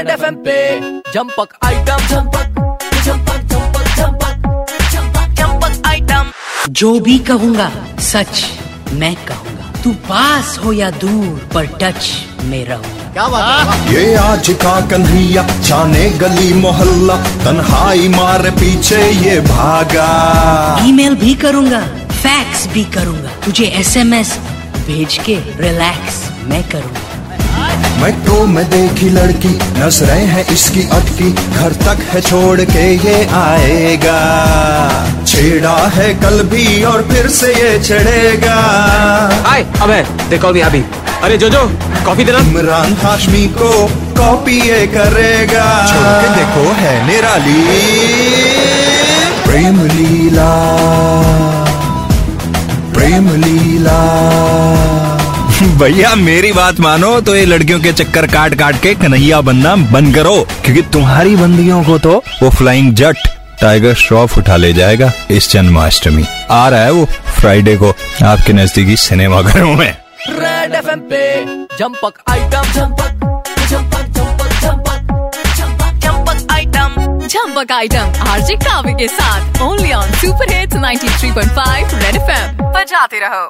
Red FM पे जंपक item झंपक झंपक झंपक झंपक झंपक झंपक आइटम जो भी कहूँगा सच मैं कहूँगा। तू पास हो या दूर पर टच में रहूँगा ये आज का कन्हैया जाने गली मोहल्ला तन्हाई मार पीछे ये भागा। ईमेल भी करूँगा फैक्स भी करूँगा तुझे एसएमएस भेज के रिलैक्स मैं करूँगा। मेट्रो में देखी लड़की नज़रें हैं इसकी अटकी घर तक है छोड़ के ये आएगा। छेड़ा है कल भी और फिर से ये छेड़ेगा। हाय अबे दे कॉल मी अभी। अरे जो जो कॉफ़ी देना। इमरान हाशमी को कॉपी ये करेगा। छोड़ के देखो है निराली प्रेम लीला प्रेम लीला। भैया मेरी बात मानो तो ये लड़कियों के चक्कर काट काट के कन्हैया बनना बंद करो क्योंकि तुम्हारी बंदियों को तो वो फ्लाइंग जट टाइगर श्रॉफ उठा ले जाएगा इस जन्माष्टमी। आ रहा है वो फ्राइडे को आपके नजदीकी सिनेमाघरों में। रेड एफएम पे जंपक आइटम झंपक झंपक झंपक झंपक झंपक झंपक आइटम झंपक आइटम आरजे कावे के साथ only on super hits 93.5 red F FM बजाते रहो।